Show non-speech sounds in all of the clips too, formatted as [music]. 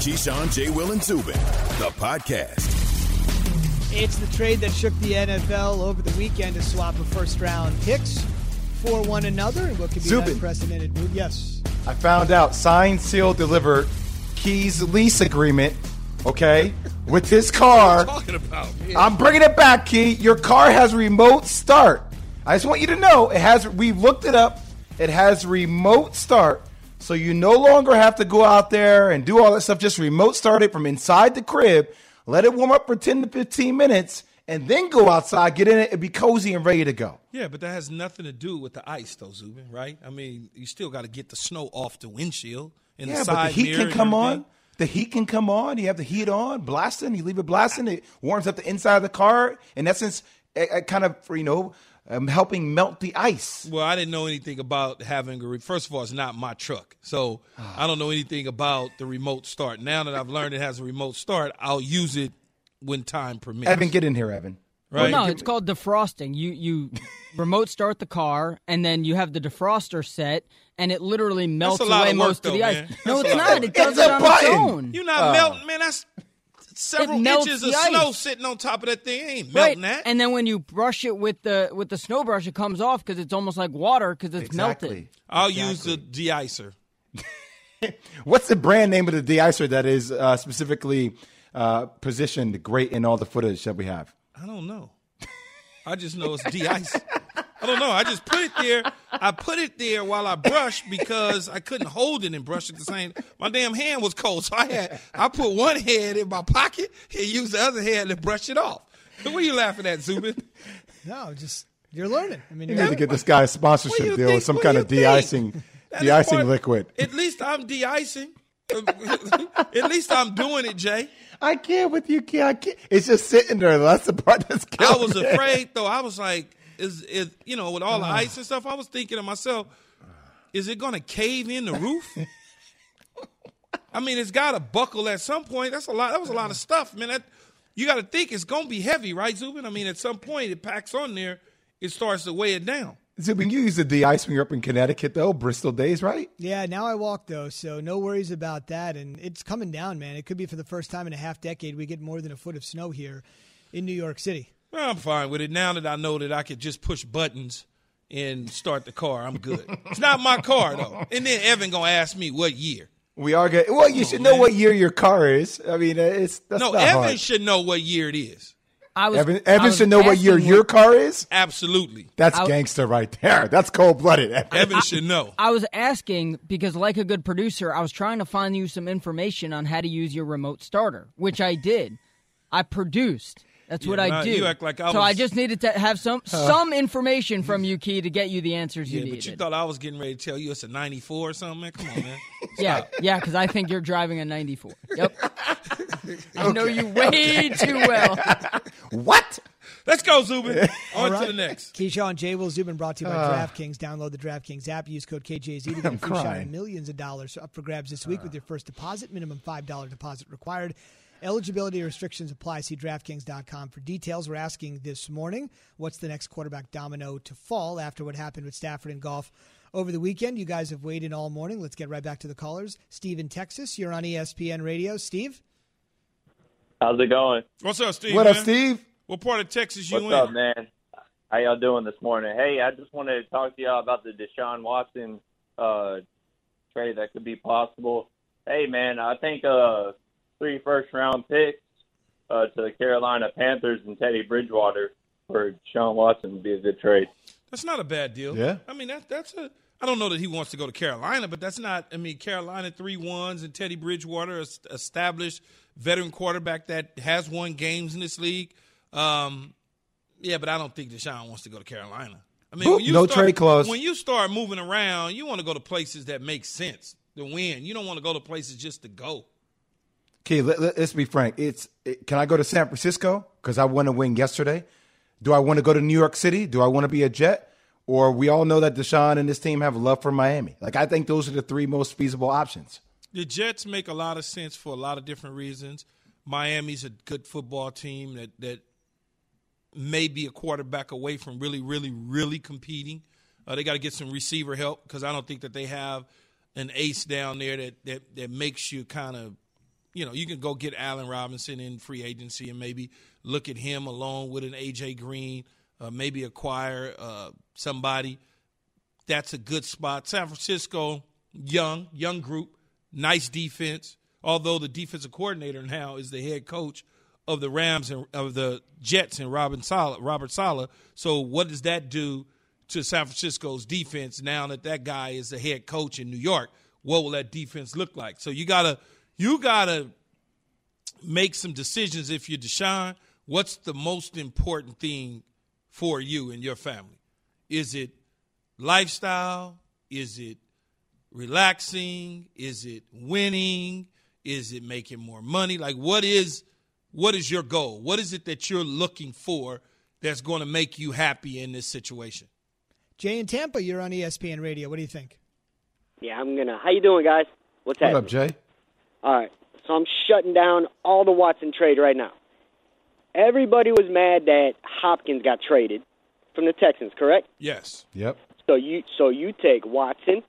Keyshawn, J. Will, and Zubin, the podcast. It's the trade that shook the NFL over the weekend to swap a first round picks for one another and what could be Zubin. an unprecedented move. Yes. I found out signed, sealed, delivered Key's lease agreement, okay, with his car. talking about? I'm bringing it back, Key. Your car has remote start. I just want you to know it has. We looked it up. It has remote start, so you no longer have to go out there and do all that stuff. Just remote start it from inside the crib. Let it warm up for 10 to 15 minutes, and then go outside, get in it, and be cozy and ready to go. Yeah, but that has nothing to do with the ice, though, Zubin. Right? I mean, you still got to get the snow off the windshield and Yeah, the but the heat can come on. The heat can come on. You have the heat on, blasting. You leave it blasting. It warms up the inside of the car. In essence, it, it kind of you know um, helping melt the ice. Well, I didn't know anything about having a. Re- First of all, it's not my truck, so Ah. I don't know anything about the remote start. Now that I've learned it has a remote start, I'll use it when time permits. Evan, get in here, Evan. right? Well, no, it's called defrosting. You you [laughs] remote start the car, and then you have the defroster set, and it literally melts away of work, most of though, the ice. No, That's it's not. It does It's it on button. its own. You're not melting, man. That's several melts inches of the snow sitting on top of that thing. It ain't Right, melting that. and then when you brush it with the with the snow brush, it comes off because it's almost like water because it's melted. I'll use the de-icer. [laughs] What's the brand name of the de-icer that is uh, specifically uh, positioned great in all the footage that we have? I don't know. I just know it's de-ice. [laughs] I don't know. I just put it there. I put it there while I brushed because I couldn't hold it and brush at the same. My damn hand was cold, so I had I put one hand in my pocket and used the other hand to brush it off. What are you laughing at, Zubin? No, just you're learning. I mean, You need to get this guy a sponsorship deal think- with some what kind of you think? de-icing, That is de-icing part- liquid. At least I'm de-icing. [laughs] at least I'm doing it, Jay. I can't with you, Key. I can't. It's just sitting there. That's the part that's killing. I was me. afraid though. I was like, is is you know, with all the ah. ice and stuff, I was thinking to myself, is it gonna cave in the roof? [laughs] I mean, it's gotta buckle at some point. That's a lot that was a lot of stuff, man. That you gotta think it's gonna be heavy, right, Zubin? I mean, at some point it packs on there, it starts to weigh it down. Zubin, you use the de-ice when you're up in Connecticut, though, Bristol days, right? Yeah, now I walk though, so no worries about that. And it's coming down, man. It could be for the first time in a half decade we get more than a foot of snow here in New York City. Well, I'm fine with it now that I know that I could just push buttons and start the car. I'm good. it's not my car though. And then Evan gonna ask me what year. We are good. Well, you should know what year your car is. I mean, uh, it's that's No, not Evan hard. should know what year it is. I was Evan, I was should know what year asking your car is. Absolutely. That's I- gangster right there. That's cold blooded. Evan should know. I was asking because, like a good producer, I was trying to find you some information on how to use your remote starter, which I did. I produced. That's what Yeah, I I- do. you act like I so I just needed to have some some information from you, Key, to get you the answers you Yeah, needed. but you thought I was getting ready to tell you it's a 94 or something, man. Come on, man. [laughs] yeah, yeah, because I think you're driving a '94. Yep. [laughs] I know you way too well. [laughs] what? Let's go, Zubin. On to the next. Keyshawn J. Will Zubin brought to you by uh. DraftKings. Download the DraftKings app. Use code KJZ to get a I'm free shot crying. at millions of dollars up for grabs this week with your first deposit. Minimum $5 deposit required. Eligibility restrictions apply. See DraftKings.com for details. We're asking this morning what's the next quarterback domino to fall after what happened with Stafford and Goff over the weekend. You guys have waited all morning. Let's get right back to the callers. Steve in Texas, you're on ESPN Radio. Steve? How's it going? What's up, Steve? What up, man? Steve? What part of Texas you What's in? up, man? How y'all doing this morning? Hey, I just wanted to talk to y'all about the Deshaun Watson uh, trade that could be possible. Hey, man, I think uh, three first round picks uh, to the Carolina Panthers and Teddy Bridgewater for Deshaun Watson would be a good trade. That's not a bad deal. Yeah. I mean, that, that's a. I don't know that he wants to go to Carolina, but that's not. I mean, Carolina three ones and Teddy Bridgewater, es- established veteran quarterback that has won games in this league. Um, yeah, but I don't think Deshaun wants to go to Carolina. I mean, Boop, when you no start, trade clause. When you start moving around, you want to go to places that make sense to win. You don't want to go to places just to go. Okay, let, us be frank. It's it, can I go to San Francisco because I want to win yesterday? Do I want to go to New York City? Do I want to be a Jet? Or we all know that Deshaun and his team have love for Miami. Like I think those are the three most feasible options. The Jets make a lot of sense for a lot of different reasons. Miami's a good football team that that may be a quarterback away from really, really, really competing. Uh, they got to get some receiver help because I don't think that they have an ace down there that that, that makes you kind of you know, you can go get Allen Robinson in free agency and maybe look at him along with an AJ Green, uh, maybe acquire uh, somebody. That's a good spot. San Francisco, young, young group, nice defense. Although the defensive coordinator now is the head coach of the Rams and of the Jets and Robin Saleh, Robert Saleh. So what does that do to San Francisco's defense now that that guy is the head coach in New York? What will that defense look like? So you gotta you gotta make some decisions if you're Deshaun. What's the most important thing for you and your family? Is it lifestyle? Is it relaxing? Is it winning? Is it making more money? Like what is what is your goal? What is it that you're looking for that's going to make you happy in this situation? Jay in Tampa, you're on ESPN Radio. What do you think? Yeah, I'm gonna. How you doing, guys? What's What happening? up, Jay? All right, so I'm shutting down all the Watson trade right now. Everybody was mad that Hopkins got traded from the Texans, correct? Yes. Yep. So you so you take Watson.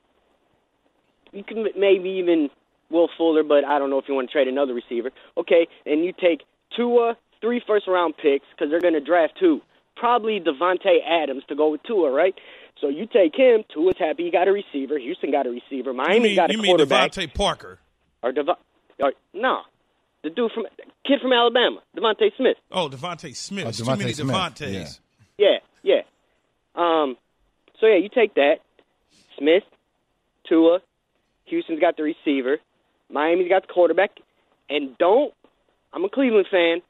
You can maybe even Will Fuller, but I don't know if you want to trade another receiver. Okay, and you take Tua, three first round picks because they're going to draft two. Probably Davante Adams to go with Tua, right? So you take him. Tua's happy he got a receiver. Houston got a receiver. You Miami mean, got a you mean quarterback. DeVante Parker? Or Dev- or no, the dude from kid from Alabama, DeVonta Smith. Oh, DeVonta Smith. Oh, It's Too many Smith, Devontaes. Yeah, yeah. Um, so yeah, you take that. Smith, Tua, Houston's got the receiver, Miami's got the quarterback, and don't. I'm a Cleveland fan.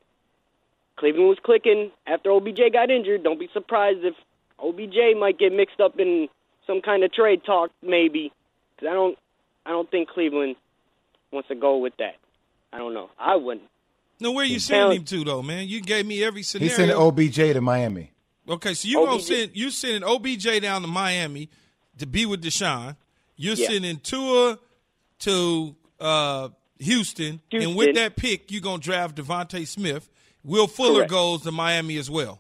Cleveland was clicking after OBJ got injured. Don't be surprised if OBJ might get mixed up in some kind of trade talk, maybe. Because I don't, I don't think Cleveland wants to go with that. I don't know. I wouldn't. No, where you sending him to though, man? You gave me every He scenario. sent OBJ to Miami. Okay, so you gonna OBJ. send you sending OBJ down to Miami to be with Deshaun. You're Yeah. sending Tua to uh, Houston, and with that pick, you're gonna draft DeVonta Smith. Will Fuller Correct. goes to Miami as well.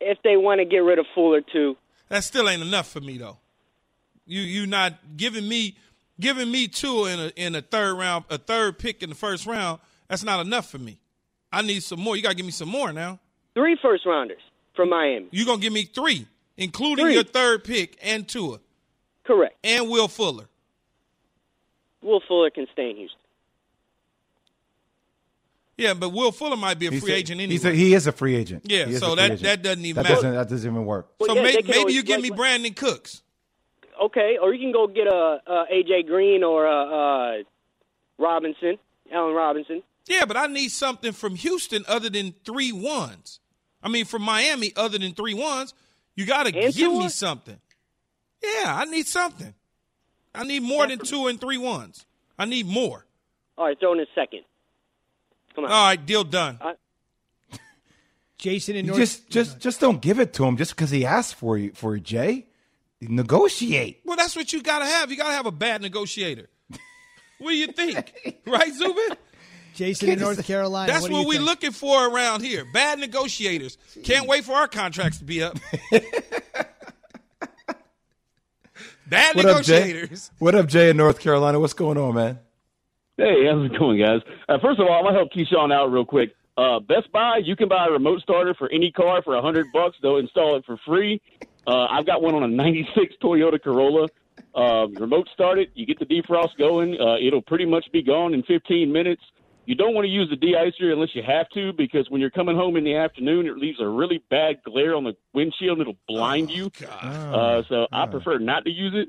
If they want to get rid of Fuller too, That still ain't enough for me though. You you not giving me giving me two in a in a third round a third pick in the first round. That's not enough for me. I need some more. You gotta give me some more now. three first rounders from Miami. You're gonna give me three, including Three. your third pick and Tua Correct. and Will Fuller. Will Fuller can stay in Houston. Yeah, but Will Fuller might be a He's free a- agent anyway. He's a, he is a free agent. Yeah, He so that- agent. that doesn't even that matter. Doesn't, that doesn't even work. Well, so yeah, may, maybe always- you give me like- Brandin Cooks. Okay, or you can go get a, a AJ Green or a, uh Robinson, Allen Robinson. Yeah, but I need something from Houston other than three ones. I mean, from Miami other than three ones. You got to give me Tua? something. Yeah, I need something. I need more than two and three ones. I need more. All right, throw in a second. Come on. All right, deal done. Jason in You North. just just just don't give it to him just because he asked for you for it, Jay. Negotiate. Well, that's what you got to have. You got to have a bad negotiator. what do you think? [laughs] right, Zubin? Jason in North Carolina. That's what, what we're think? looking for around here. Bad negotiators. Can't wait for our contracts to be up. [laughs] Bad What up, Jay? negotiators. What up, Jay in North Carolina? What's going on, man? Hey, how's it going, guys? Uh, first of all, I'm gonna help Keyshawn out real quick. Uh, Best Buy, you can buy a remote starter for any car for a hundred bucks. They'll install it for free. Uh, I've got one on a '96 Toyota Corolla. Uh, remote start it. You get the defrost going. Uh, it'll pretty much be gone in 15 minutes. You don't want to use the de-icer unless you have to, because when you're coming home in the afternoon, it leaves a really bad glare on the windshield. and It'll blind you. Uh, so I prefer not to use it.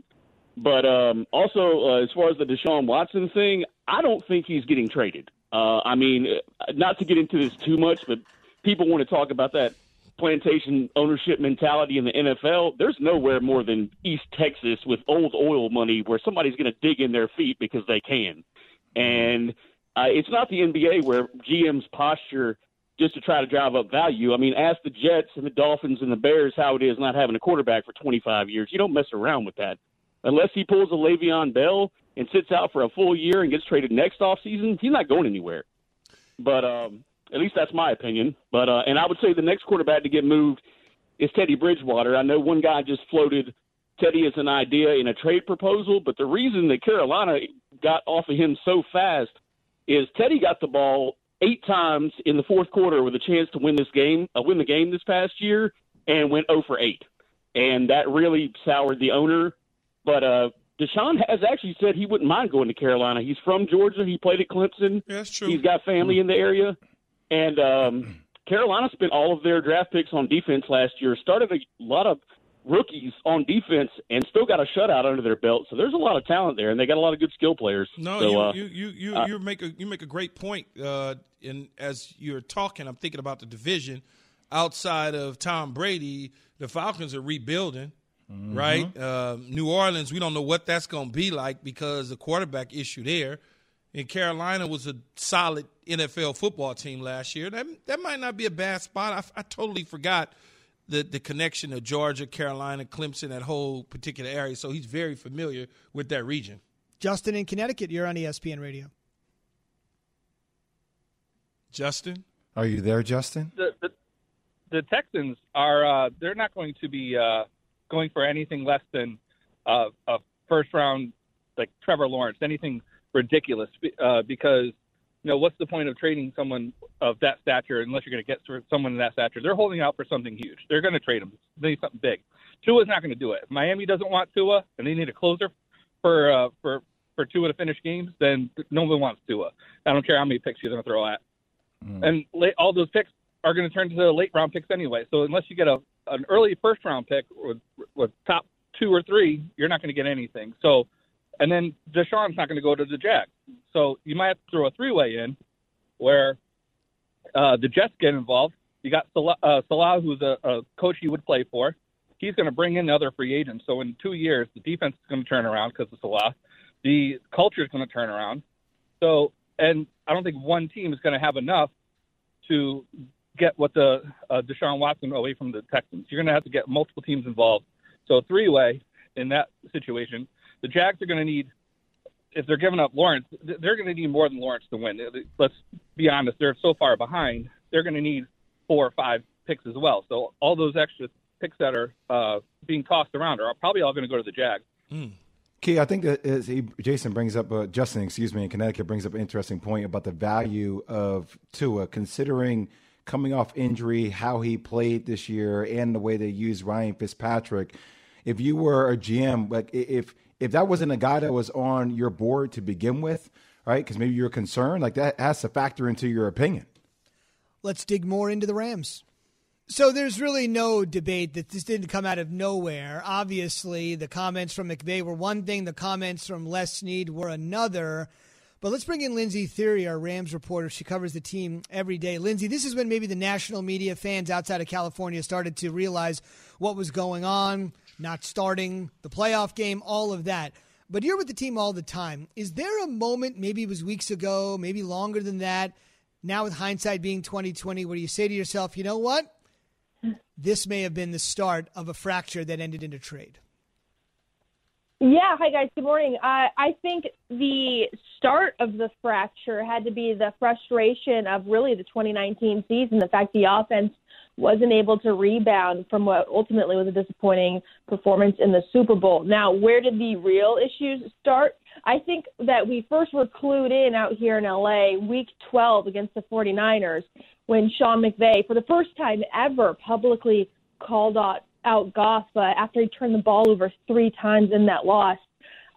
But um, also, uh, as far as the Deshaun Watson thing, I don't think he's getting traded. Uh, I mean, uh, not to get into this too much, but people want to talk about that plantation ownership mentality in the NFL. There's nowhere more than East Texas with old oil money where somebody's going to dig in their feet because they can. And uh, it's not the NBA where GM's posture just to try to drive up value. I mean, ask the Jets and the Dolphins and the Bears how it is not having a quarterback for 25 years. You don't mess around with that. Unless he pulls a Le'Veon Bell and sits out for a full year and gets traded next offseason, he's not going anywhere. But um, at least that's my opinion. But uh, and I would say the next quarterback to get moved is Teddy Bridgewater. I know one guy just floated Teddy as an idea in a trade proposal, but the reason that Carolina got off of him so fast is Teddy got the ball eight times in the fourth quarter with a chance to win this game, uh, win the game this past year, and went 0 for 8, and that really soured the owner. But uh, Deshaun has actually said he wouldn't mind going to Carolina. He's from Georgia. He played at Clemson. Yeah, that's true. He's got family in the area, and um, Carolina spent all of their draft picks on defense last year. Started a lot of rookies on defense and still got a shutout under their belt. So there's a lot of talent there, and they got a lot of good skill players. No, so, you, uh, you you you uh, you make a you make a great point. Uh, and as you're talking, I'm thinking about the division outside of Tom Brady. The Falcons are rebuilding, right? Uh, New Orleans, we don't know what that's going to be like because the quarterback issue there. And Carolina was a solid NFL football team last year. That that might not be a bad spot. I, I totally forgot the the connection of Georgia, Carolina, Clemson, that whole particular area. So he's very familiar with that region. Justin in Connecticut, you're on ESPN Radio. Justin. Are you there, Justin? the, the the Texans are uh, they're not going to be uh, going for anything less than uh, a first round like Trevor Lawrence, anything ridiculous uh, because you know what's the point of trading someone of that stature unless you're going to get someone of that stature? They're holding out for something huge. They're going to trade him. They need something big. Tua's not going to do it. If Miami doesn't want Tua and they need a closer for uh, for for Tua to finish games, then no one wants Tua. I don't care how many picks you're going to throw at and late, all those picks are going to turn to late round picks anyway. So unless you get a an early first round pick with with top two or three, you're not going to get anything. So, and then Deshaun's not going to go to the Jags. So you might have to throw a three way in where uh, the Jets get involved. You got Saleh, uh, Saleh who's a, a coach you would play for. He's going to bring in other free agents. So in two years, the defense is going to turn around because of Saleh. The culture is going to turn around. So, and I don't think one team is going to have enough to get what the uh, Deshaun Watson away from the Texans. You're going to have to get multiple teams involved. So three way in that situation, the Jags are going to need. If they're giving up Lawrence, they're going to need more than Lawrence to win. Let's be honest; they're so far behind. They're going to need four or five picks as well. So all those extra picks that are uh, being tossed around are probably all going to go to the Jags. Key, I think that is, he, Jason brings up, uh, Justin, excuse me, in Connecticut brings up an interesting point about the value of Tua, considering coming off injury, how he played this year, and the way they used Ryan Fitzpatrick. If you were a GM, like if if that wasn't a guy that was on your board to begin with, right? Because maybe you're concerned, like that has to factor into your opinion. Let's dig more into the Rams. So there's really no debate that this didn't come out of nowhere. Obviously, the comments from McVay were one thing, the comments from Les Snead were another. But let's bring in Lindsey Thiry, our Rams reporter. She covers the team every day. Lindsey, this is when maybe the national media fans outside of California started to realize what was going on, not starting the playoff game, all of that. But you're with the team all the time. Is there a moment, maybe it was weeks ago, maybe longer than that, now with hindsight being 2020, where you say to yourself, you know what? This may have been the start of a fracture that ended in a trade. Yeah, hi guys. Good morning. Uh, I think the start of the fracture had to be the frustration of really the 2019 season. The fact the offense wasn't able to rebound from what ultimately was a disappointing performance in the Super Bowl. Now, where did the real issues start? I think that we first were clued in out here in LA week 12 against the 49ers when Sean McVay, for the first time ever, publicly called out, out Goff uh, after he turned the ball over three times in that loss.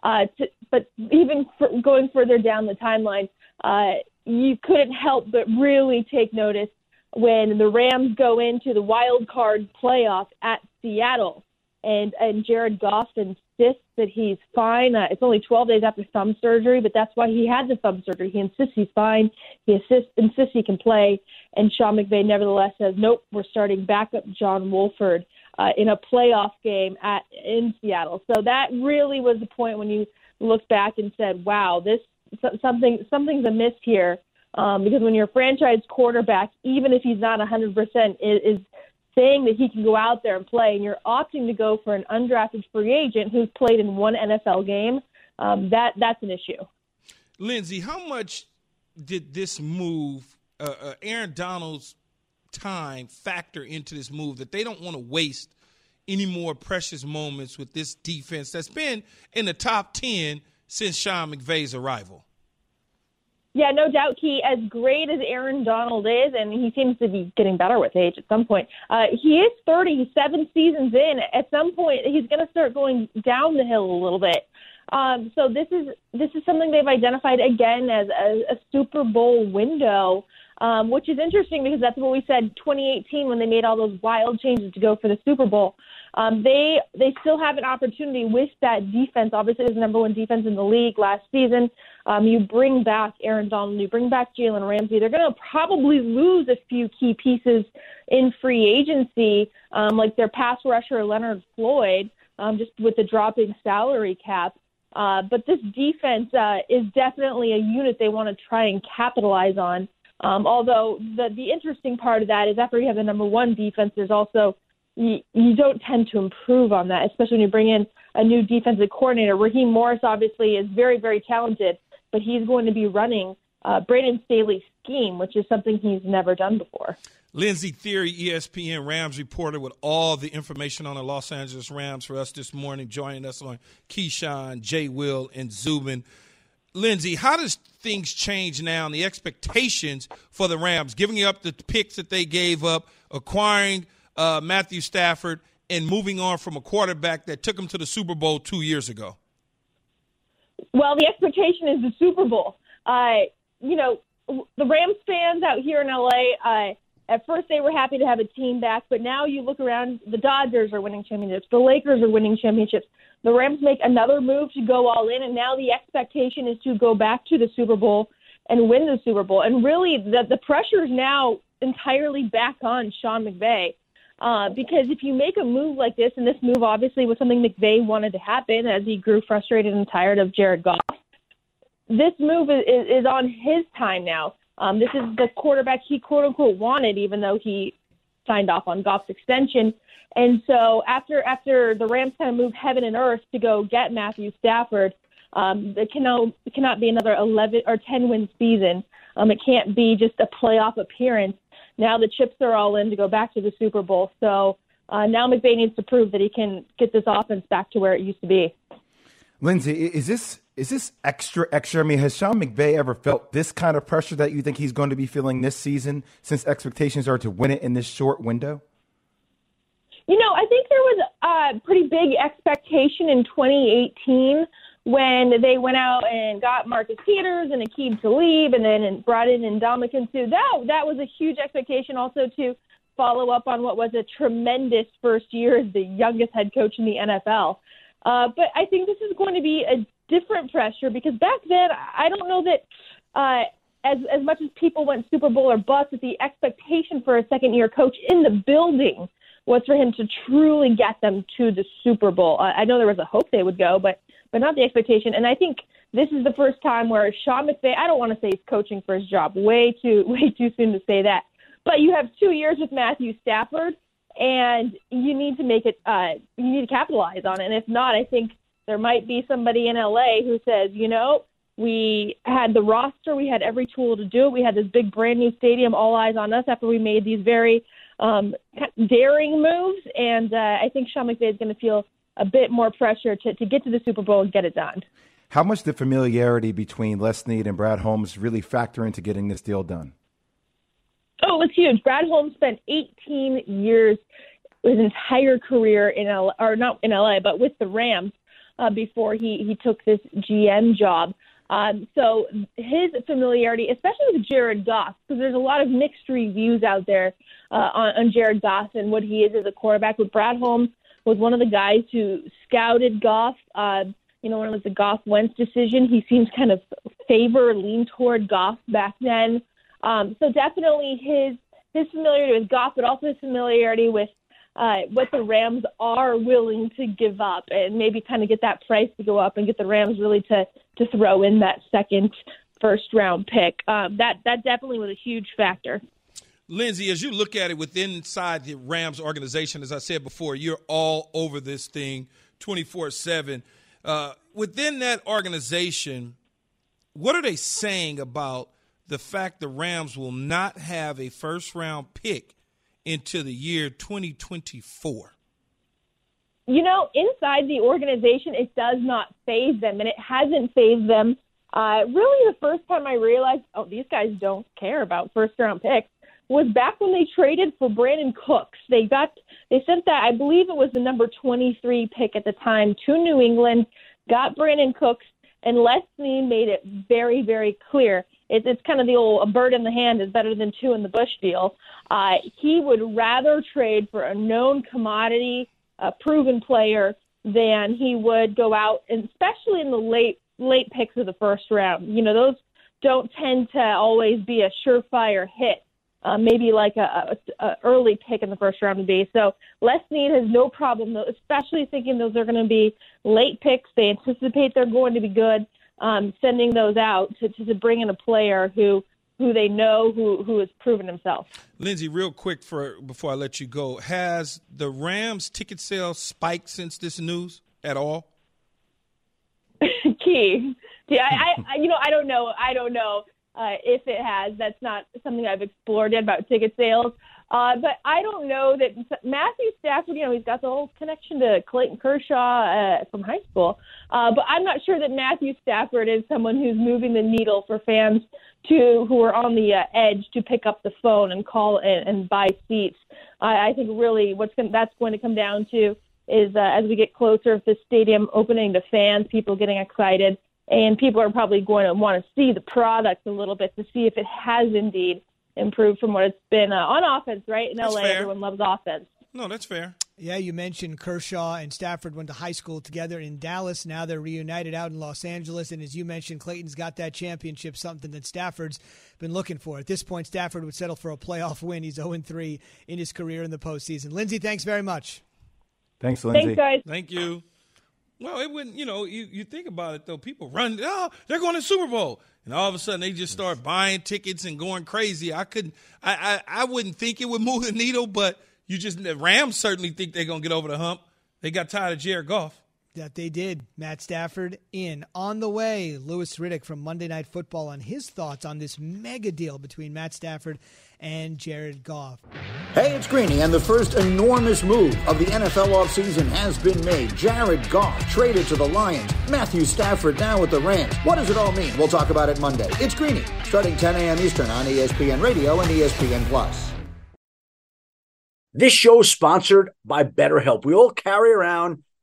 Uh, to, but even for going further down the timeline, uh, you couldn't help but really take notice when the Rams go into the wild card playoff at Seattle, and and Jared Goff insists that he's fine. Uh, it's only 12 days after thumb surgery, but that's why he had the thumb surgery. He insists he's fine. He insists, insists he can play, and Sean McVay nevertheless says, "Nope, we're starting backup John Wolford." Uh, in a playoff game at in Seattle, so that really was the point when you looked back and said, "Wow, this something something's amiss here." Um, because when your franchise quarterback, even if he's not 100%, is, is saying that he can go out there and play, and you're opting to go for an undrafted free agent who's played in one NFL game, um, that that's an issue. Lindsey, how much did this move, uh, uh, Aaron Donald's time, factor into this move that they don't want to waste any more precious moments with this defense that's been in the top 10 since Sean McVay's arrival? Yeah, no doubt. He, as great as Aaron Donald is, and he seems to be getting better with age at some point. Uh, he is 30. He's seven seasons in. At some point, he's going to start going down the hill a little bit. Um, so this is this is something they've identified again as a, a Super Bowl window, um, which is interesting because that's what we said 2018 when they made all those wild changes to go for the Super Bowl. Um, they they still have an opportunity with that defense. Obviously, it was the number one defense in the league last season. Um, you bring back Aaron Donald, you bring back Jalen Ramsey. They're going to probably lose a few key pieces in free agency, um, like their pass rusher Leonard Floyd, um, just with the dropping salary cap. Uh, but this defense uh, is definitely a unit they want to try and capitalize on. Um, although the the interesting part of that is after you have the number one defense, there's also you, you don't tend to improve on that, especially when you bring in a new defensive coordinator. Raheem Morris obviously is very very talented, but he's going to be running uh, Brandon Staley's scheme, which is something he's never done before. Lindsey Thiry, ESPN Rams reporter, with all the information on the Los Angeles Rams for us this morning, joining us on Keyshawn, Jay Will, and Zubin. Lindsey, how does things change now and the expectations for the Rams, giving up the picks that they gave up, acquiring uh, Matthew Stafford, and moving on from a quarterback that took them to the Super Bowl two years ago? Well, the expectation is the Super Bowl. Uh, you know, the Rams fans out here in LA, uh, at first they were happy to have a team back, but now you look around, the Dodgers are winning championships, the Lakers are winning championships. The Rams make another move to go all in, and now the expectation is to go back to the Super Bowl and win the Super Bowl. And really, the the pressure is now entirely back on Sean McVay. Uh, because if you make a move like this, and this move obviously was something McVay wanted to happen as he grew frustrated and tired of Jared Goff, this move is, is, is on his time now. Um, this is the quarterback he quote unquote wanted, even though he signed off on Goff's extension. And so after after the Rams kind of moved heaven and earth to go get Matthew Stafford, um, it cannot cannot be another 11 or 10 win season. Um, it can't be just a playoff appearance. Now the chips are all in to go back to the Super Bowl. So uh, now McVay needs to prove that he can get this offense back to where it used to be. Lindsey, is this is this extra extra? I mean, has Sean McVay ever felt this kind of pressure that you think he's going to be feeling this season, since expectations are to win it in this short window? You know, I think there was a pretty big expectation in 2018 when they went out and got Marcus Peters and Aqib Talib and then brought in Ndamukong Suh. That that was a huge expectation also to follow up on what was a tremendous first year as the youngest head coach in the NFL. Uh, but I think this is going to be a different pressure because back then I don't know that uh, as as much as people went Super Bowl or bust, that the expectation for a second year coach in the building was for him to truly get them to the Super Bowl. I, I know there was a hope they would go, but but not the expectation. And I think this is the first time where Sean McVay. I don't want to say he's coaching for his job. Way too [laughs] way too soon to say that. But you have two years with Matthew Stafford, and you need to make it. Uh, you need to capitalize on it. And if not, I think there might be somebody in LA who says, you know, we had the roster, we had every tool to do it. We had this big brand new stadium, all eyes on us after we made these very um, daring moves, and uh, I think Sean McVay is going to feel a bit more pressure to, to get to the Super Bowl and get it done. How much did the familiarity between Les Snead and Brad Holmes really factor into getting this deal done? Oh, it was huge. Brad Holmes spent 18 years, his entire career in LA, or not in LA, but with the Rams uh, before he, he took this GM job. Um, so his familiarity, especially with Jared Goff, because there's a lot of mixed reviews out there uh, on, on Jared Goff and what he is as a quarterback. With Brad Holmes was one of the guys who scouted Goff. Uh, you know, when it was the Goff Wentz decision, he seems kind of favor lean toward Goff back then. Um, so definitely his his familiarity with Goff, but also his familiarity with uh, what the Rams are willing to give up, and maybe kind of get that price to go up and get the Rams really to to throw in that second first round pick. Um, that that definitely was a huge factor. Lindsey, as you look at it within inside the Rams organization, as I said before, you're all over this thing 24 uh, 7. Within that organization, what are they saying about the fact the Rams will not have a first round pick into the year 2024? You know, inside the organization, it does not faze them, and it hasn't fazed them Uh, really, the first time I realized, oh, these guys don't care about first round picks was back when they traded for Brandin Cooks. They got they sent that I believe it was the number 23 pick at the time to New England, got Brandin Cooks, and Les Snead made it very very clear. It's it's kind of the old a bird in the hand is better than two in the bush deal. Uh, he would rather trade for a known commodity, a proven player, than he would go out, and especially in the late late picks of the first round. You know those don't tend to always be a surefire hit uh, maybe like a, a, a early pick in the first round would be. So Les Snead has no problem, especially thinking those are going to be late picks. They anticipate they're going to be good. Um, sending those out to, to, to bring in a player who who they know who who has proven himself. Lindsey, real quick for before I let you go, has the Rams ticket sales spiked since this news at all? [laughs] Key, yeah, I, [laughs] I you know I don't know I don't know uh, if it has. That's not something I've explored yet about ticket sales. Uh, but I don't know that Matthew Stafford, you know, he's got the whole connection to Clayton Kershaw uh, from high school. Uh, but I'm not sure that Matthew Stafford is someone who's moving the needle for fans to who are on the uh, edge to pick up the phone and call and, and buy seats. I, I think really what's going, that's going to come down to is uh, as we get closer the stadium opening to fans, people getting excited and people are probably going to want to see the product a little bit to see if it has indeed improved from what it's been uh, on offense. Right in That's LA, fair. everyone loves offense. No, that's fair. Yeah, you mentioned Kershaw and Stafford went to high school together in Dallas. Now they're reunited out in Los Angeles. And as you mentioned, Clayton's got that championship, something that Stafford's been looking for. At this point, Stafford would settle for a playoff win. He's 0 3 in his career in the postseason. Lindsey, thanks very much. Thanks, Lindsey. Thanks, guys. Thank you. Well, it wouldn't, you know, you, you think about it though. People run, oh, they're going to Super Bowl, and all of a sudden they just start buying tickets and going crazy. I couldn't, I, I, I wouldn't think it would move the needle, but you just the Rams certainly think they're going to get over the hump. They got tired of Jared Goff. That they did. Matt Stafford in. On the way, Louis Riddick from Monday Night Football on his thoughts on this mega deal between Matt Stafford and Jared Goff. Hey, it's Greeny, and the first enormous move of the NFL offseason has been made. Jared Goff traded to the Lions. Matthew Stafford now with the Rams. What does it all mean? We'll talk about it Monday. It's Greeny, starting 10 a.m. Eastern on ESPN Radio and ESPN Plus. This show is sponsored by BetterHelp. We all carry around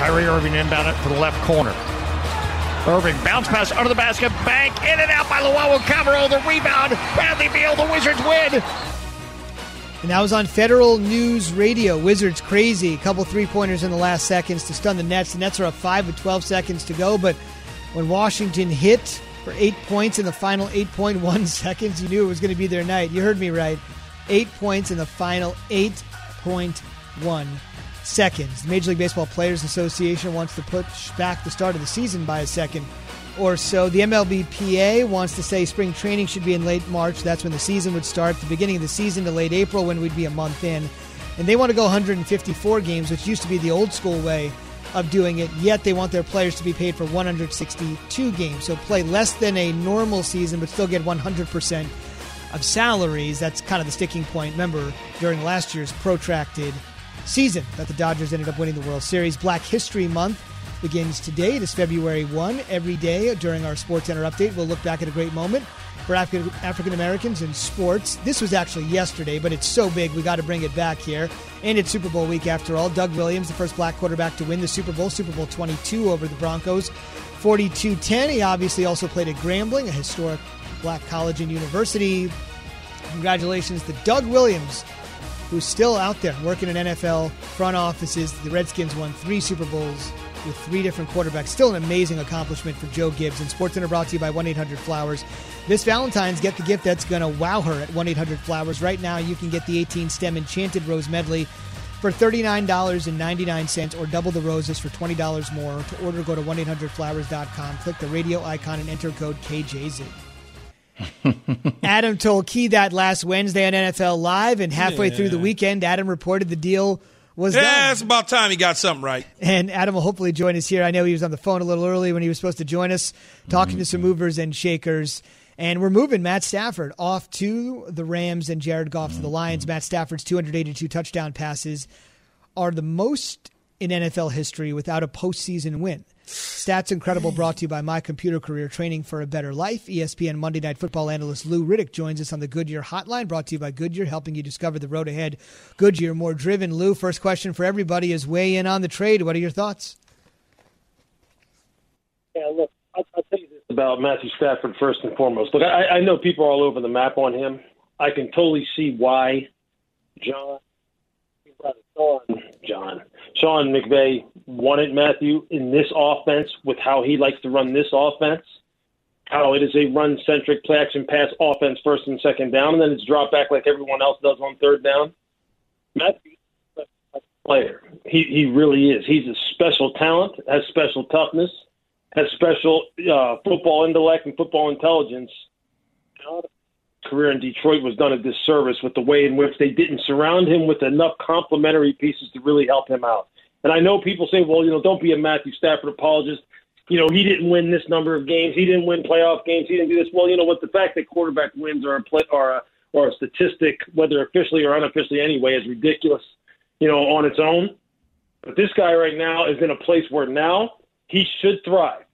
Kyrie Irving inbound it to the left corner. Irving bounce pass under the basket, bank in and out by Luwawu-Cabarrot. The rebound, Bradley Beal. The Wizards win. And that was on Federal News Radio. Wizards crazy. A couple three pointers in the last seconds to stun the Nets. The Nets are up 5 with 12 seconds to go. But when Washington hit for eight points in the final 8.1 [laughs] seconds. You knew it was going to be their night. You heard me right. Eight points in the final 8.1 seconds. The Major League Baseball Players Association wants to push back the start of the season by a second or so. The MLBPA wants to say spring training should be in late March. That's when the season would start. The beginning of the season to late April when we'd be a month in. And they want to go 154 games, which used to be the old school way of doing it. Yet they want their players to be paid for 162 games. So play less than a normal season, but still get 100% of salaries. That's kind of the sticking point. Remember, during last year's protracted season that the Dodgers ended up winning the World Series. Black History Month begins today. It is February 1. Every day during our Sports Center update, we'll look back at a great moment for African Americans in sports. This was actually yesterday, but it's so big we got to bring it back here. And it's Super Bowl week after all. Doug Williams, the first black quarterback to win the Super Bowl, Super Bowl 22 over the Broncos, 42 10. He obviously also played at Grambling, a historic black college and university. Congratulations to Doug Williams, who's still out there working in NFL front offices. The Redskins won three Super Bowls with three different quarterbacks. Still an amazing accomplishment for Joe Gibbs. And Sports Center brought to you by 1 800 Flowers. This Valentine's, get the gift that's going to wow her at 1 800 Flowers. Right now, you can get the 18 stem Enchanted Rose Medley for $39.99 or double the roses for $20 more. To order, go to 1 800flowers.com, click the radio icon, and enter code KJZ. Adam told Key that last Wednesday on NFL Live, and halfway Yeah. through the weekend, Adam reported the deal was yeah, done. it's about time he got something right. And Adam will hopefully join us here. I know he was on the phone a little early when he was supposed to join us, talking to some mm-hmm. movers and shakers. And we're moving Matt Stafford off to the Rams and Jared Goff to the Lions. Mm-hmm. Matt Stafford's 282 touchdown passes are the most in NFL history without a postseason win. Stats Incredible brought to you by My Computer Career Training for a Better Life. ESPN Monday Night Football analyst Lou Riddick joins us on the Goodyear Hotline, brought to you by Goodyear, helping you discover the road ahead. Goodyear, more driven. Lou, first question for everybody is weigh in on the trade. What are your thoughts? Yeah, look, I'll, tell you this about Matthew Stafford first and foremost. Look, I, I know people are all over the map on him. I can totally see why John, John, Sean McVay wanted Matthew in this offense with how he likes to run this offense. How it is a run-centric play action pass offense first and second down, and then it's drop back like everyone else does on third down. Matthew is a player. He he really is. He's a special talent, has special toughness, has special uh, football intellect and football intelligence. Career in Detroit was done a disservice with the way in which they didn't surround him with enough complementary pieces to really help him out. And I know people say, well, you know, don't be a Matthew Stafford apologist. You know, he didn't win this number of games. He didn't win playoff games. He didn't do this. Well, you know what? The fact that quarterback wins are a play, are a, or a statistic, whether officially or unofficially anyway, is ridiculous. You know, on its own. But this guy right now is in a place where now he should thrive.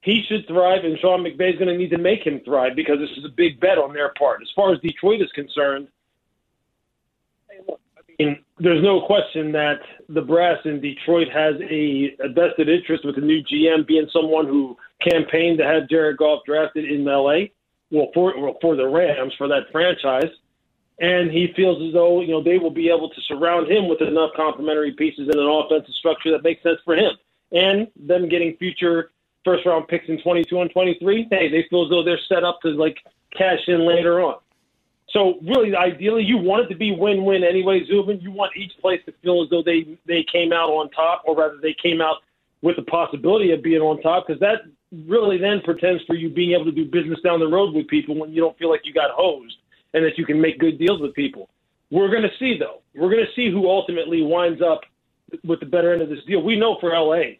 He should thrive, and Sean McVay is going to need to make him thrive because this is a big bet on their part. As far as Detroit is concerned, mean, there's no question that the brass in Detroit has a, a vested interest with the new GM being someone who campaigned to have Jared Goff drafted in L.A. Well, for well, for the Rams for that franchise, and he feels as though you know they will be able to surround him with enough complementary pieces in an offensive structure that makes sense for him, and them getting future first round picks in 22 and 23. Hey, they feel as though they're set up to like cash in later on. So really, ideally, you want it to be win-win anyway, Zubin. You want each place to feel as though they they came out on top, or rather, they came out with the possibility of being on top, because that really then pretends for you being able to do business down the road with people when you don't feel like you got hosed and that you can make good deals with people. We're going to see, though. We're going to see who ultimately winds up with the better end of this deal. We know for LA,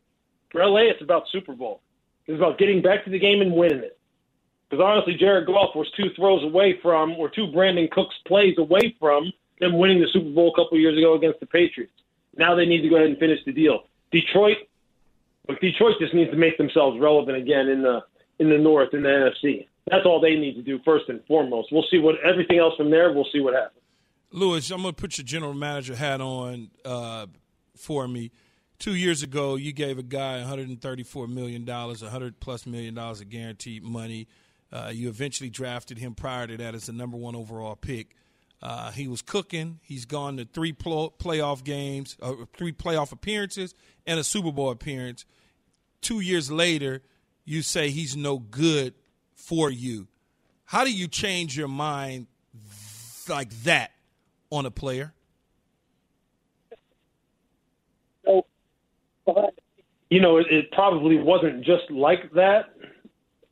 for LA, it's about Super Bowl. It's about getting back to the game and winning it. Because honestly, Jared Goff was two throws away from, or two Brandin Cooks plays away from them winning the Super Bowl a couple years ago against the Patriots. Now they need to go ahead and finish the deal. Detroit, look, Detroit just needs to make themselves relevant again in the in the North in the NFC. That's all they need to do first and foremost. We'll see what everything else from there. We'll see what happens. Louis, I'm going to put your general manager hat on uh, for me. Two years ago, you gave a guy 134 million dollars, 100 plus million dollars of guaranteed money. Uh, you eventually drafted him prior to that as the number one overall pick. Uh, he was cooking. He's gone to three pl- playoff games, uh, three playoff appearances, and a Super Bowl appearance. Two years later, you say he's no good for you. How do you change your mind like that on a player? you know, it, it probably wasn't just like that.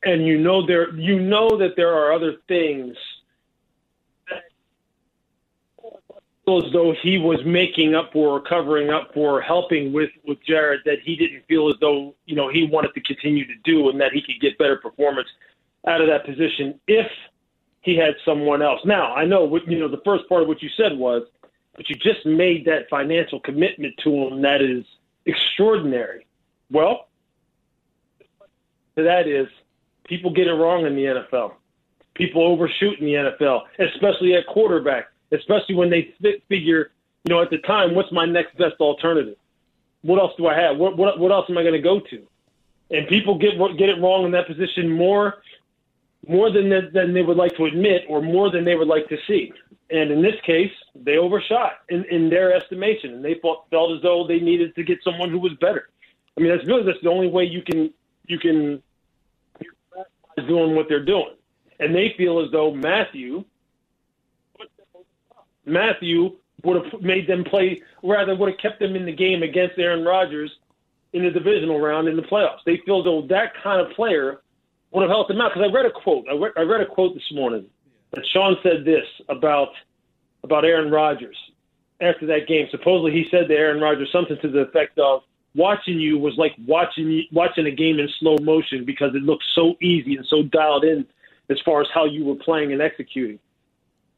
And you know there, you know that there are other things that as though he was making up for, covering up for, helping with with Jared that he didn't feel as though you know he wanted to continue to do, and that he could get better performance out of that position if he had someone else. Now I know what you know. The first part of what you said was, but you just made that financial commitment to him that is extraordinary. Well, that is people get it wrong in the NFL. People overshoot in the NFL, especially at quarterback especially when they figure, you know, at the time, what's my next best alternative? What else do I have? What what, what else am I going to go to? And people get get it wrong in that position more more than than they would like to admit, or more than they would like to see. And in this case, they overshot in, in their estimation, and they felt, felt as though they needed to get someone who was better. I mean, that's really that's the only way you can you can doing what they're doing, and they feel as though Matthew Matthew would have made them play, rather would have kept them in the game against Aaron Rodgers in the divisional round in the playoffs. They feel though that kind of player would have helped them out. Because I read a quote. I read, I read a quote this morning that Sean said this about about Aaron Rodgers after that game. Supposedly he said to Aaron Rodgers something to the effect of, "Watching you was like watching watching a game in slow motion because it looked so easy and so dialed in as far as how you were playing and executing."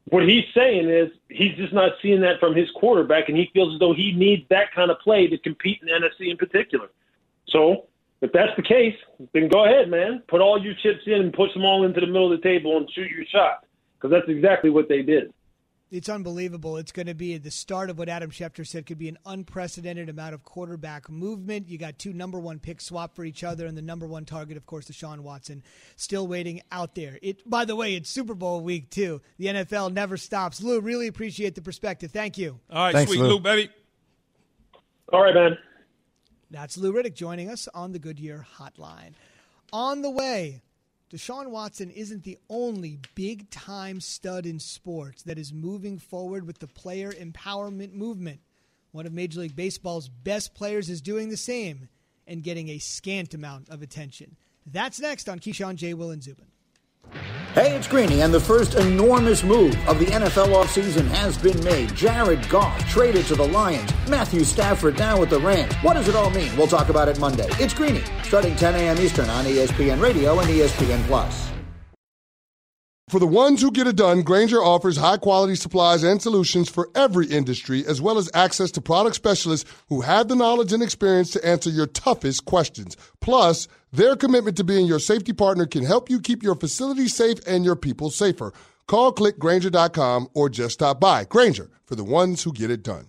what he's saying is he's just not seeing that from his quarterback, and he feels as though he needs that kind of play to compete in NFC in particular. So, if that's the case, then go ahead, man. Put all your chips in and push them all into the middle of the table and shoot your shot, because that's exactly what they did it's unbelievable. It's going to be the start of what Adam Schefter said could be an unprecedented amount of quarterback movement. You got two number one picks swap for each other, and the number one target, of course, Deshaun Watson, still waiting out there. It, by the way, it's Super Bowl week too. The NFL never stops. Lou, really appreciate the perspective. Thank you. All right, Thanks, sweet Lou. Lou, baby. All right, man. That's Lou Riddick joining us on the Goodyear Hotline. On the way, Deshaun Watson isn't the only big time stud in sports that is moving forward with the player empowerment movement. One of Major League Baseball's best players is doing the same and getting a scant amount of attention. That's next on Keyshawn J. Will and Zubin. Hey, it's Greeny, and the first enormous move of the NFL offseason has been made. Jared Goff traded to the Lions. Matthew Stafford now with the Rams. What does it all mean? We'll talk about it Monday. It's Greeny, starting 10 a.m. Eastern on ESPN Radio and ESPN Plus. For the ones who get it done, Grainger offers high quality supplies and solutions for every industry, as well as access to product specialists who have the knowledge and experience to answer your toughest questions. Plus, their commitment to being your safety partner can help you keep your facility safe and your people safer. Call clickgrainger.com or just stop by. Grainger for the ones who get it done.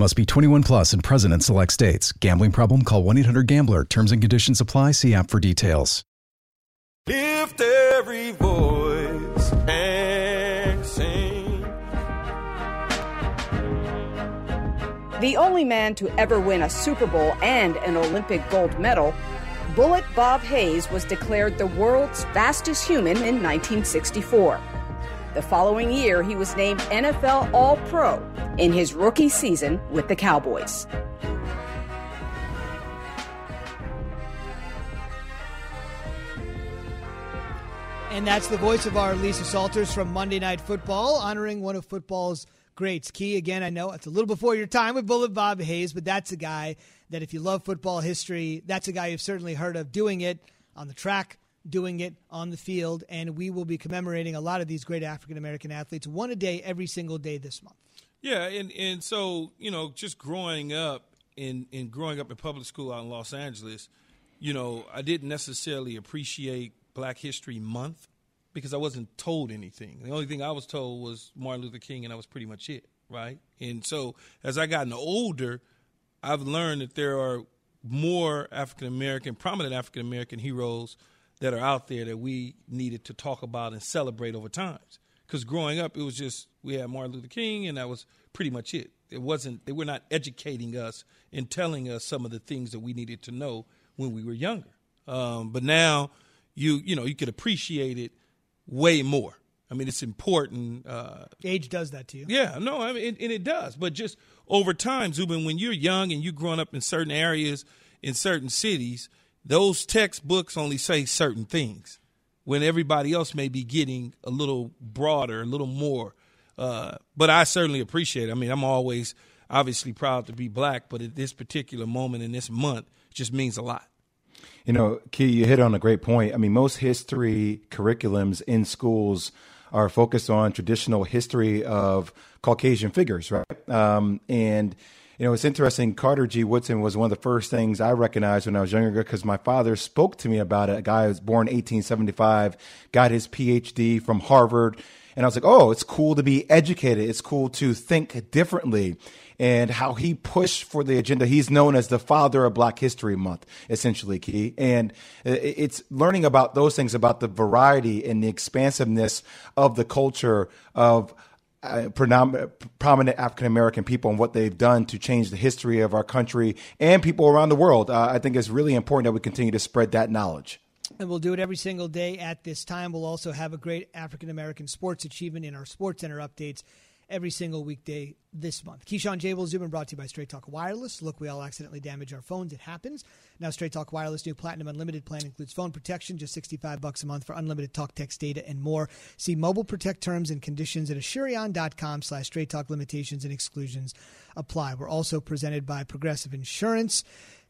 Must be 21 plus and present in select states. Gambling problem? Call 1 800 GAMBLER. Terms and conditions apply. See app for details. Lift every voice and sing. The only man to ever win a Super Bowl and an Olympic gold medal, Bullet Bob Hayes was declared the world's fastest human in 1964. The following year, he was named NFL All Pro in his rookie season with the Cowboys. And that's the voice of our Lisa Salters from Monday Night Football, honoring one of football's greats. Key, again, I know it's a little before your time with Bullet Bob Hayes, but that's a guy that if you love football history, that's a guy you've certainly heard of doing it on the track, doing it on the field, and we will be commemorating a lot of these great African American athletes one a day every single day this month. Yeah, and and so you know, just growing up in in growing up in public school out in Los Angeles, you know, I didn't necessarily appreciate Black History Month because I wasn't told anything. The only thing I was told was Martin Luther King, and that was pretty much it, right? And so as I gotten older, I've learned that there are more African American, prominent African American heroes that are out there that we needed to talk about and celebrate over times. Because growing up, it was just we had Martin Luther King, and that was pretty much it. It wasn't they were not educating us and telling us some of the things that we needed to know when we were younger. Um, but now, you you know, you could appreciate it way more. I mean, it's important. Uh, Age does that to you. yeah, no, I mean, and, and it does. But just over time, Zubin, when you're young and you're growing up in certain areas, in certain cities, those textbooks only say certain things when everybody else may be getting a little broader, a little more. Uh, but I certainly appreciate it. I mean, I'm always obviously proud to be black, but at this particular moment in this month, it just means a lot. You know, Key, you hit on a great point. I mean, most history curriculums in schools are focused on traditional history of Caucasian figures, right? Um, and you know, it's interesting. Carter G. Woodson was one of the first things I recognized when I was younger because my father spoke to me about it. A guy who was born 1875, got his PhD from Harvard. And I was like, oh, it's cool to be educated. It's cool to think differently. And how he pushed for the agenda. He's known as the father of Black History Month, essentially, Key. And it's learning about those things, about the variety and the expansiveness of the culture of uh, prominent African American people and what they've done to change the history of our country and people around the world. Uh, I think it's really important that we continue to spread that knowledge. And we'll do it every single day at this time. We'll also have a great African American sports achievement in our Sports Center updates every single weekday this month. Keyshawn J. Will Zubin brought to you by Straight Talk Wireless. Look, we all accidentally damage our phones. It happens. Now, Straight Talk Wireless new Platinum Unlimited plan includes phone protection, just 65 bucks a month for unlimited talk, text, data, and more. See Mobile Protect terms and conditions at Asurion.com slash Straight Talk limitations and exclusions apply. We're also presented by Progressive Insurance.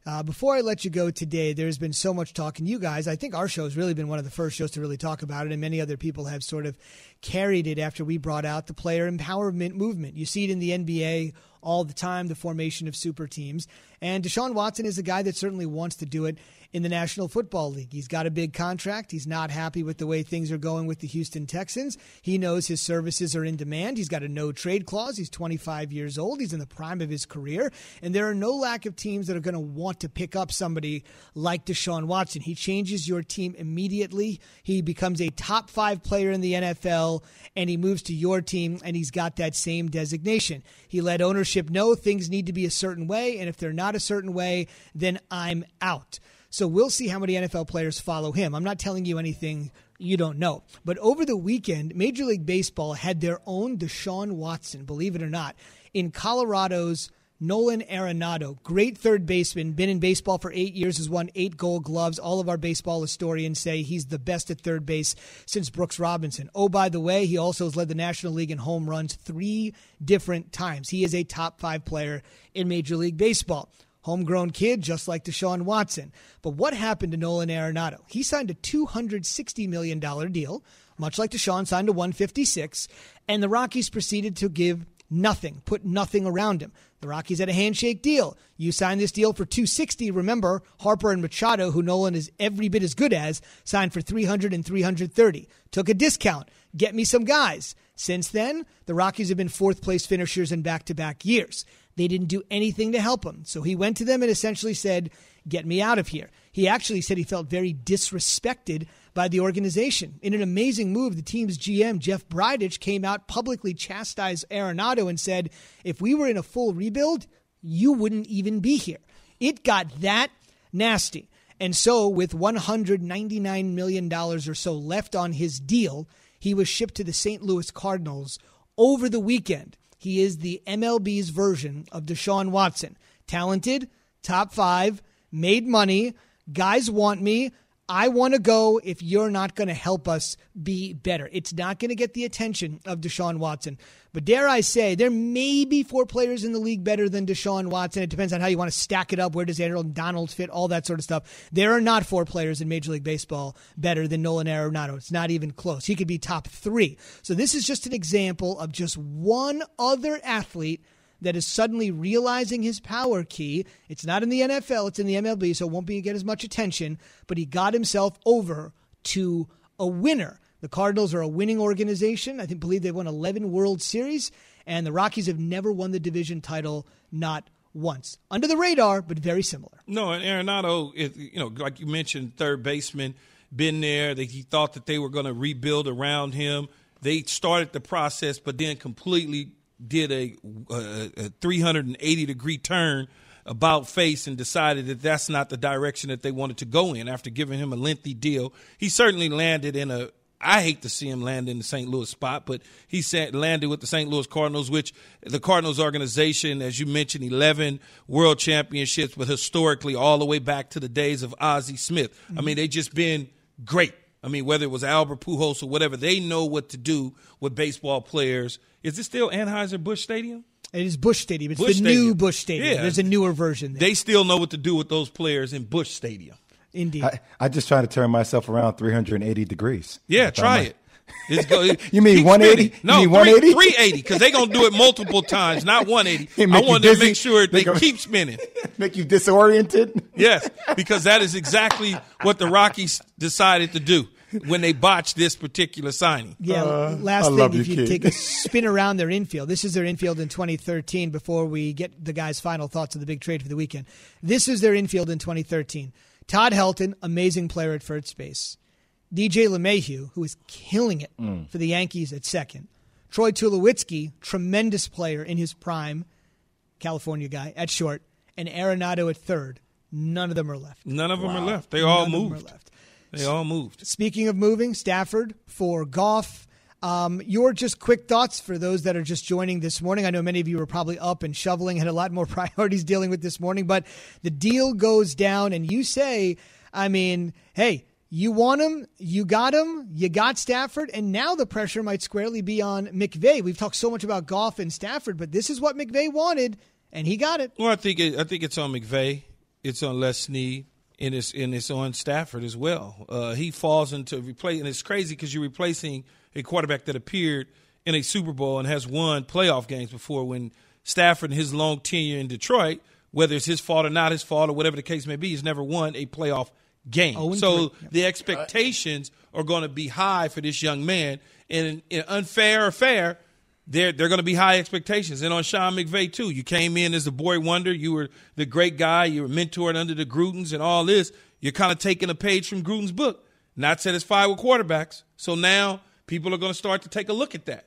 Uh, before I let you go today, there's been so much talk, and you guys, I think our show has really been one of the first shows to really talk about it, and many other people have sort of carried it after we brought out the player empowerment movement. You see it in the NBA all the time, the formation of super teams. And Deshaun Watson is a guy that certainly wants to do it in the National Football League. He's got a big contract. He's not happy with the way things are going with the Houston Texans. He knows his services are in demand. He's got a no trade clause. He's 25 years old. He's in the prime of his career. And there are no lack of teams that are going to want to pick up somebody like Deshaun Watson. He changes your team immediately. He becomes a top five player in the NFL and he moves to your team and he's got that same designation. He let ownership know things need to be a certain way. And if they're not a certain way, then I'm out. So we'll see how many NFL players follow him. I'm not telling you anything you don't know. But over the weekend, Major League Baseball had their own Deshaun Watson, believe it or not, in Colorado's Nolan Arenado, great third baseman, been in baseball for eight years, has won eight gold gloves. All of our baseball historians say he's the best at third base since Brooks Robinson. Oh, by the way, he also has led the National League in home runs three different times. He is a top five player in Major League Baseball homegrown kid, just like Deshaun Watson. But what happened to Nolan Arenado? He signed a $260 million deal, much like Deshaun signed a 156, and the Rockies proceeded to give nothing, put nothing around him. The Rockies had a handshake deal. You signed this deal for 260. Remember, Harper and Machado, who Nolan is every bit as good as, signed for 300 and 330. Took a discount. Get me some guys. Since then, the Rockies have been fourth place finishers in back to back years. They didn't do anything to help him. So he went to them and essentially said, Get me out of here. He actually said he felt very disrespected by the organization. In an amazing move, the team's GM, Jeff Bridich, came out publicly chastised Arenado and said, If we were in a full rebuild, you wouldn't even be here. It got that nasty. And so, with $199 million or so left on his deal, he was shipped to the St. Louis Cardinals over the weekend. He is the MLB's version of Deshaun Watson. Talented, top five, made money. Guys want me. I want to go if you're not going to help us be better. It's not going to get the attention of Deshaun Watson. But dare I say, there may be four players in the league better than Deshaun Watson. It depends on how you want to stack it up. Where does Aaron Donald fit? All that sort of stuff. There are not four players in Major League Baseball better than Nolan Arenado. It's not even close. He could be top three. So this is just an example of just one other athlete – that is suddenly realizing his power key. It's not in the NFL, it's in the MLB, so it won't be get as much attention, but he got himself over to a winner. The Cardinals are a winning organization. I think believe they've won 11 World Series, and the Rockies have never won the division title, not once. Under the radar, but very similar. No, and Arenado, is, you know, like you mentioned, third baseman, been there. That he thought that they were going to rebuild around him. They started the process, but then completely did a, a, a 380 degree turn about face and decided that that's not the direction that they wanted to go in after giving him a lengthy deal. He certainly landed in a I hate to see him land in the St. Louis spot, but he landed with the St. Louis Cardinals, which the Cardinals organization, as you mentioned, 11 world championships, but historically all the way back to the days of Ozzie Smith. Mm-hmm. I mean, they just been great. I mean, whether it was Albert Pujols or whatever, they know what to do with baseball players. Is this still Anheuser-Busch Stadium? It is Busch Stadium. It's Busch the Stadium. new Busch Stadium. Yeah. There's a newer version there. They still know what to do with those players in Busch Stadium. Indeed. I, I just try to turn myself around 380 degrees. Yeah, try it. It's go, You mean 180? spinning. No, You mean 180? 380 because they're going to do it multiple times, not 180. I make you want to make sure they Make 'em- keep spinning. [laughs] Make you disoriented? Yes, because that is exactly what the Rockies decided to do when they botched this particular signing. Yeah, Uh, last thing, if you take a [laughs] spin around their infield, this is their infield in 2013 before we get the guys' final thoughts of the big trade for the weekend. This is their infield in 2013. Todd Helton, amazing player at first base. DJ LeMahieu, who is killing it Mm. for the Yankees at second. Troy Tulowitzki, tremendous player in his prime, California guy at short. And Arenado at third. None of them are left. None of them are left. They all None of them are moved. left. They all moved. Speaking of moving, Stafford for Goff. Um, your just quick thoughts for those that are just joining this morning. I know many of you were probably up and shoveling, had a lot more [laughs] priorities dealing with this morning, but the deal goes down, and you say, I mean, hey, you want him, you got him, you got Stafford, and now the pressure might squarely be on McVay. We've talked so much about Goff and Stafford, but this is what McVay wanted, and he got it. Well, I think it, I think it's on McVay, it's on Les Snead, and it's and it's on Stafford as well. Uh, he falls into replace, and it's crazy because you're replacing a quarterback that appeared in a Super Bowl and has won playoff games before. When Stafford, his long tenure in Detroit, whether it's his fault or not his fault or whatever the case may be, has never won a playoff game. Oh, so three. the expectations are going to be high for this young man, and in unfair or fair, they're they're going to be high expectations. And on Sean McVay too, you came in as the boy wonder. You were the great guy. You were mentored under the Grudens and all this. You're kind of taking a page from Gruden's book. Not satisfied with quarterbacks, so now people are going to start to take a look at that.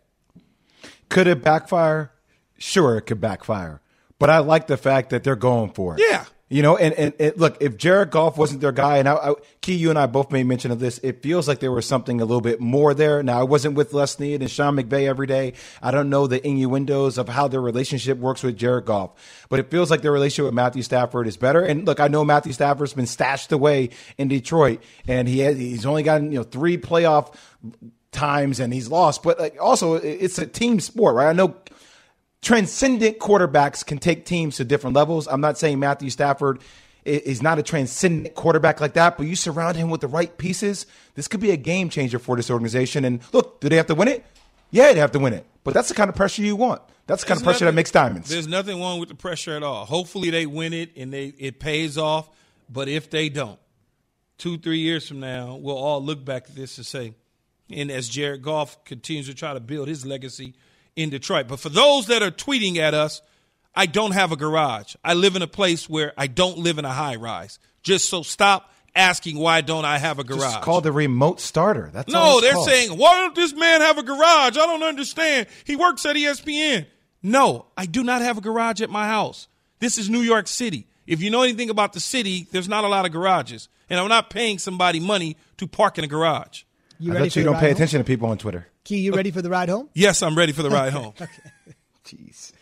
Could it backfire? Sure, it could backfire. But I like the fact that they're going for it. Yeah. You know, and, and, and look, if Jared Goff wasn't their guy, and I, I, Key, you and I both made mention of this, it feels like there was something a little bit more there. Now, I wasn't with Les Snead and Sean McVay every day. I don't know the innuendos of how their relationship works with Jared Goff, but it feels like their relationship with Matthew Stafford is better. And look, I know Matthew Stafford's been stashed away in Detroit, and he has, he's only gotten you know three playoff times, and he's lost. But like, also, it's a team sport, right? I know transcendent quarterbacks can take teams to different levels. I'm not saying Matthew Stafford is not a transcendent quarterback like that, but you surround him with the right pieces. This could be a game changer for this organization. And look, do they have to win it? Yeah, they have to win it. But that's the kind of pressure you want. That's the kind of pressure that makes diamonds. There's nothing wrong with the pressure at all. Hopefully they win it and they it pays off. But if they don't, two, three years from now, we'll all look back at this and say, and as Jared Goff continues to try to build his legacy in Detroit. But for those that are tweeting at us, I don't have a garage. I live in a place where I don't live in a high rise. Just so stop asking why don't I have a garage. Just called the remote starter. That's all No, it's they're called. saying, why don't this man have a garage? I don't understand. He works at ESPN. No, I do not have a garage at my house. This is New York City. If you know anything about the city, there's not a lot of garages. And I'm not paying somebody money to park in a garage. You I bet you don't ride pay attention to people on Twitter. Key, you ready for the ride home? Yes, I'm ready for the ride home. okay. [laughs] Jeez.